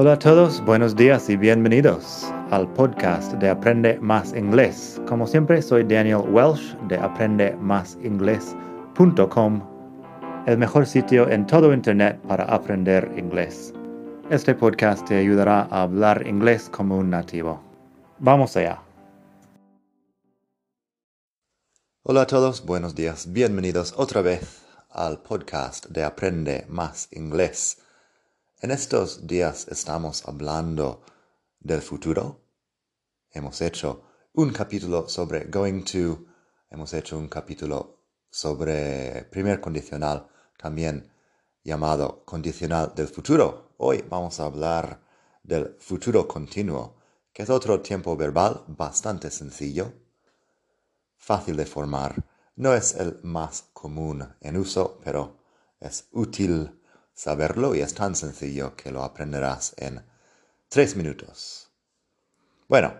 Hola a todos, buenos días y bienvenidos al podcast de Aprende Más Inglés. Como siempre, soy Daniel Welsh de aprendemásinglés.com, el mejor sitio en todo Internet para aprender inglés. Este podcast te ayudará a hablar inglés como un nativo. Vamos allá. Hola a todos, buenos días, bienvenidos otra vez al podcast de Aprende Más Inglés. En estos días estamos hablando del futuro. Hemos hecho un capítulo sobre going to, hemos hecho un capítulo sobre primer condicional, también llamado condicional del futuro. Hoy vamos a hablar del futuro continuo, que es otro tiempo verbal bastante sencillo, fácil de formar. No es el más común en uso, pero es útil saberlo y es tan sencillo que lo aprenderás en tres minutos. Bueno,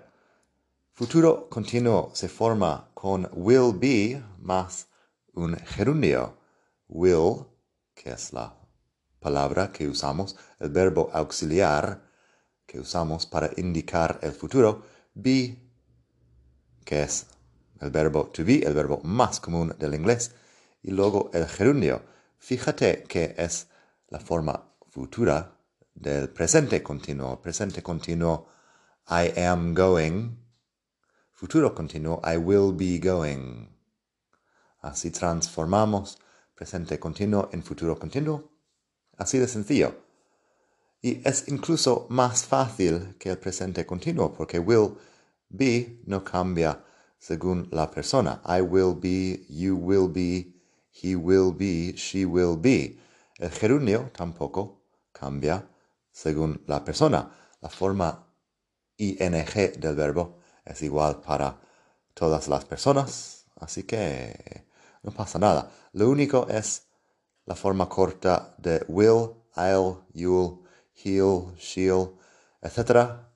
futuro continuo se forma con will be más un gerundio. Will, que es la palabra que usamos, el verbo auxiliar que usamos para indicar el futuro, be, que es el verbo to be, el verbo más común del inglés, y luego el gerundio. Fíjate que es la forma futura del presente continuo. Presente continuo, I am going. Futuro continuo, I will be going. Así transformamos presente continuo en futuro continuo. Así de sencillo. Y es incluso más fácil que el presente continuo porque will be no cambia según la persona. I will be, you will be, he will be, she will be. El gerundio tampoco cambia según la persona. La forma ing del verbo es igual para todas las personas, así que no pasa nada. Lo único es la forma corta de will, I'll, you'll, he'll, she'll, etc.,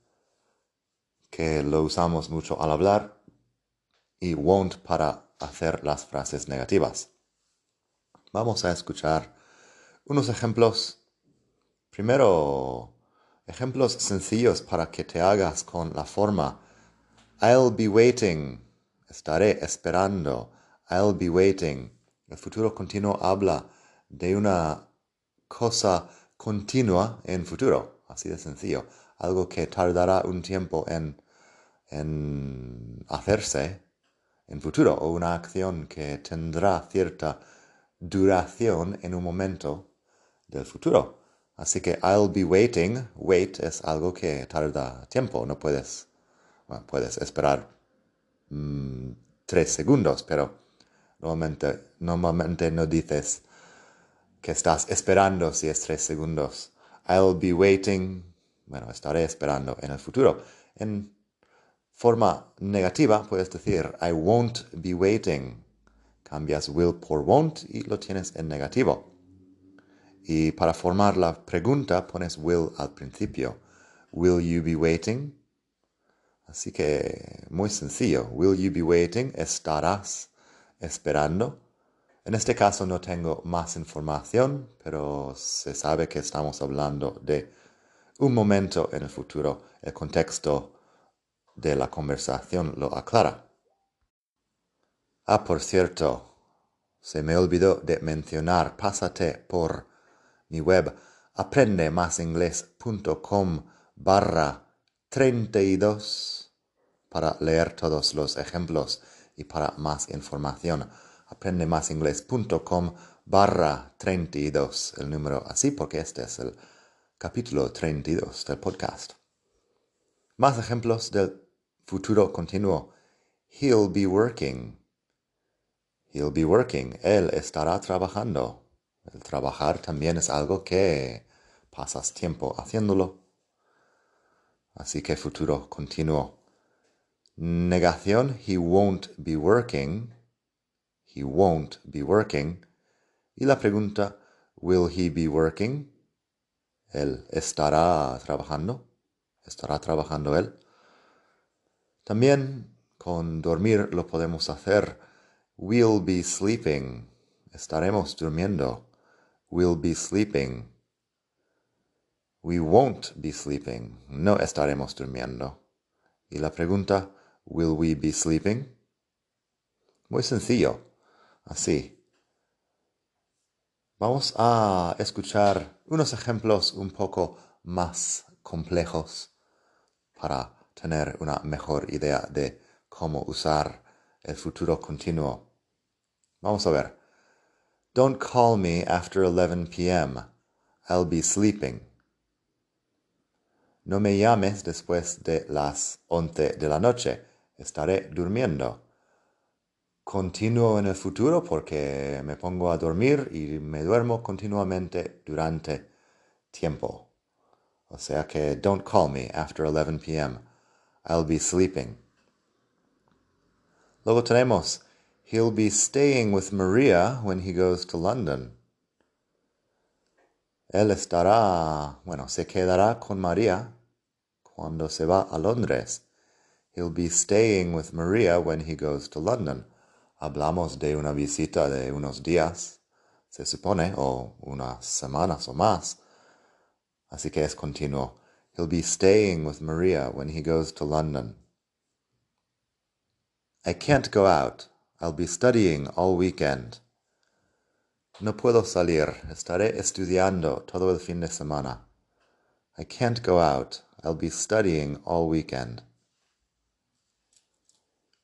que lo usamos mucho al hablar, y won't para hacer las frases negativas. Vamos a escuchar unos ejemplos. Primero, ejemplos sencillos para que te hagas con la forma. I'll be waiting. Estaré esperando. I'll be waiting. El futuro continuo habla de una cosa continua en futuro. Así de sencillo. Algo que tardará un tiempo en, en hacerse en futuro o una acción que tendrá cierta duración en un momento del futuro. Así que I'll be waiting. Wait es algo que tarda tiempo. No puedes, puedes esperar mm, tres segundos, pero normalmente, normalmente no dices que estás esperando si es tres segundos. I'll be waiting. Bueno, estaré esperando en el futuro. En forma negativa puedes decir I won't be waiting. Cambias will por won't y lo tienes en negativo. Y para formar la pregunta pones will al principio. Will you be waiting? Así que muy sencillo. Will you be waiting? Estarás esperando. En este caso no tengo más información, pero se sabe que estamos hablando de un momento en el futuro. El contexto de la conversación lo aclara. Ah, por cierto, se me olvidó de mencionar, pásate por mi web aprendemasingles.com barra 32 para leer todos los ejemplos y para más información. aprendemasingles.com barra 32, el número así porque este es el capítulo 32 del podcast. Más ejemplos del futuro continuo. He'll be working. He'll be working. Él estará trabajando. El trabajar también es algo que pasas tiempo haciéndolo. Así que futuro continuo. Negación, he won't be working. He won't be working. Y la pregunta, will he be working? Él estará trabajando. ¿Estará trabajando él? También con dormir lo podemos hacer. We'll be sleeping. Estaremos durmiendo will be sleeping. We won't be sleeping. No estaremos durmiendo. Y la pregunta, will we be sleeping? Muy sencillo. Así. Vamos a escuchar unos ejemplos un poco más complejos para tener una mejor idea de cómo usar el futuro continuo. Vamos a ver. Don't call me after 11 p.m. I'll be sleeping. No me llames después de las 11 de la noche. Estaré durmiendo. Continúo en el futuro porque me pongo a dormir y me duermo continuamente durante tiempo. O sea que don't call me after 11 p.m. I'll be sleeping. Luego tenemos He'll be staying with Maria when he goes to London. Él estará, bueno, se quedará con María cuando se va a Londres. He'll be staying with Maria when he goes to London. Hablamos de una visita de unos días, se supone, o unas semanas o más. Así que es continuo. He'll be staying with Maria when he goes to London. I can't go out. I'll be studying all weekend. No puedo salir. Estaré estudiando todo el fin de semana. I can't go out. I'll be studying all weekend.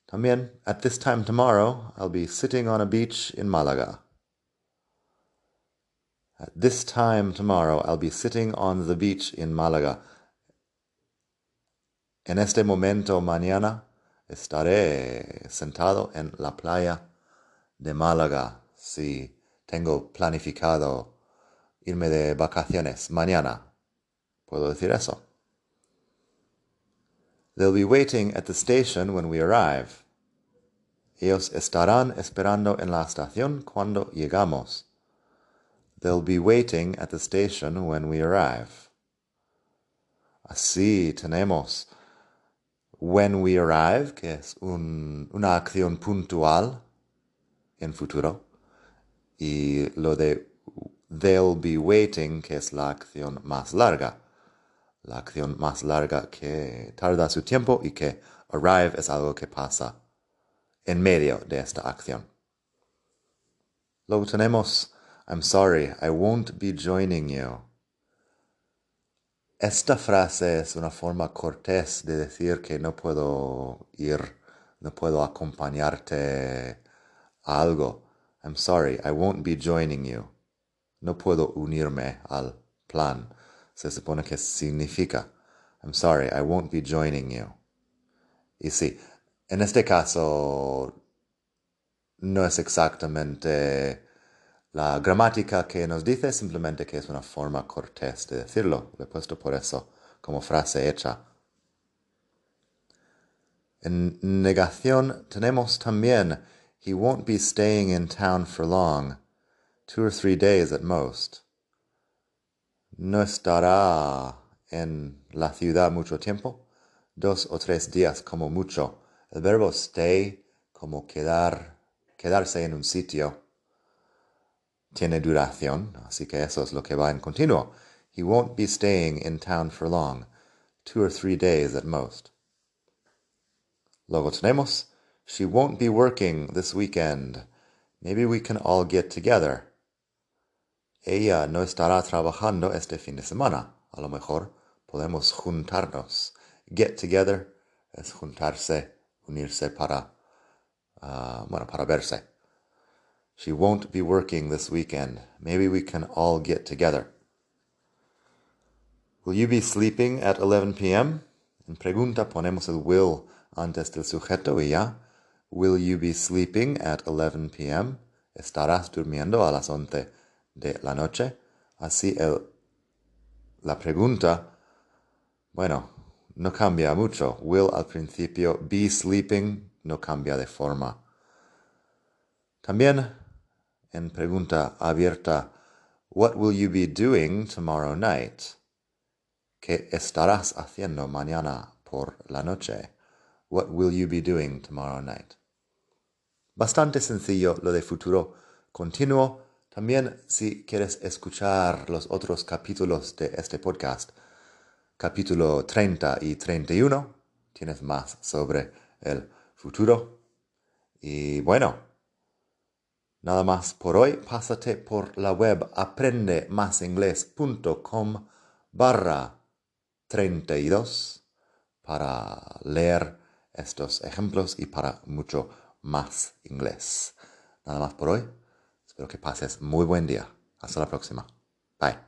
También, at this time tomorrow, I'll be sitting on a beach in Malaga. At this time tomorrow, I'll be sitting on the beach in Malaga. En este momento mañana, estaré sentado en la playa de Málaga si tengo planificado irme de vacaciones mañana. ¿Puedo decir eso? They'll be waiting at the station when we arrive. Ellos estarán esperando en la estación cuando llegamos. They'll be waiting at the station when we arrive. Así tenemos when we arrive, que es un, una acción puntual en futuro, y lo de they'll be waiting, que es la acción más larga, la acción más larga que tarda su tiempo y que arrive es algo que pasa en medio de esta acción. Luego tenemos I'm sorry, I won't be joining you. Esta frase es una forma cortés de decir que no puedo ir, no puedo acompañarte a algo. I'm sorry, I won't be joining you. No puedo unirme al plan. Se supone que significa I'm sorry, I won't be joining you. Y sí, en este caso no es exactamente la gramática que nos dice simplemente que es una forma cortés de decirlo. Lo he puesto por eso como frase hecha. En negación tenemos también He won't be staying in town for long, two or three days at most. No estará en la ciudad mucho tiempo, dos o tres días como mucho. El verbo stay como quedar, quedarse en un sitio tiene duración, así que eso es lo que va en continuo. He won't be staying in town for long, two or three days at most. Luego tenemos, she won't be working this weekend. Maybe we can all get together. Ella no estará trabajando este fin de semana. A lo mejor podemos juntarnos. Get together es juntarse, unirse para, uh, bueno, para verse. She won't be working this weekend. Maybe we can all get together. Will you be sleeping at 11 p.m.? En pregunta ponemos el will antes del sujeto y ya. Will you be sleeping at 11 p.m.? ¿Estarás durmiendo a las 11 de la noche? Así el, la pregunta, bueno, no cambia mucho. Will al principio, be sleeping no cambia de forma. También en pregunta abierta, What will you be doing tomorrow night? ¿Qué estarás haciendo mañana por la noche? What will you be doing tomorrow night? Bastante sencillo lo de futuro continuo, También si quieres escuchar los otros capítulos de este podcast, capítulo 30 y 31, tienes más sobre el futuro. Y bueno, nada más por hoy. Pásate por la web aprendemasingles.com barra 32 para leer estos ejemplos y para mucho más inglés. Nada más por hoy. Espero que pases muy buen día. Hasta la próxima. Bye.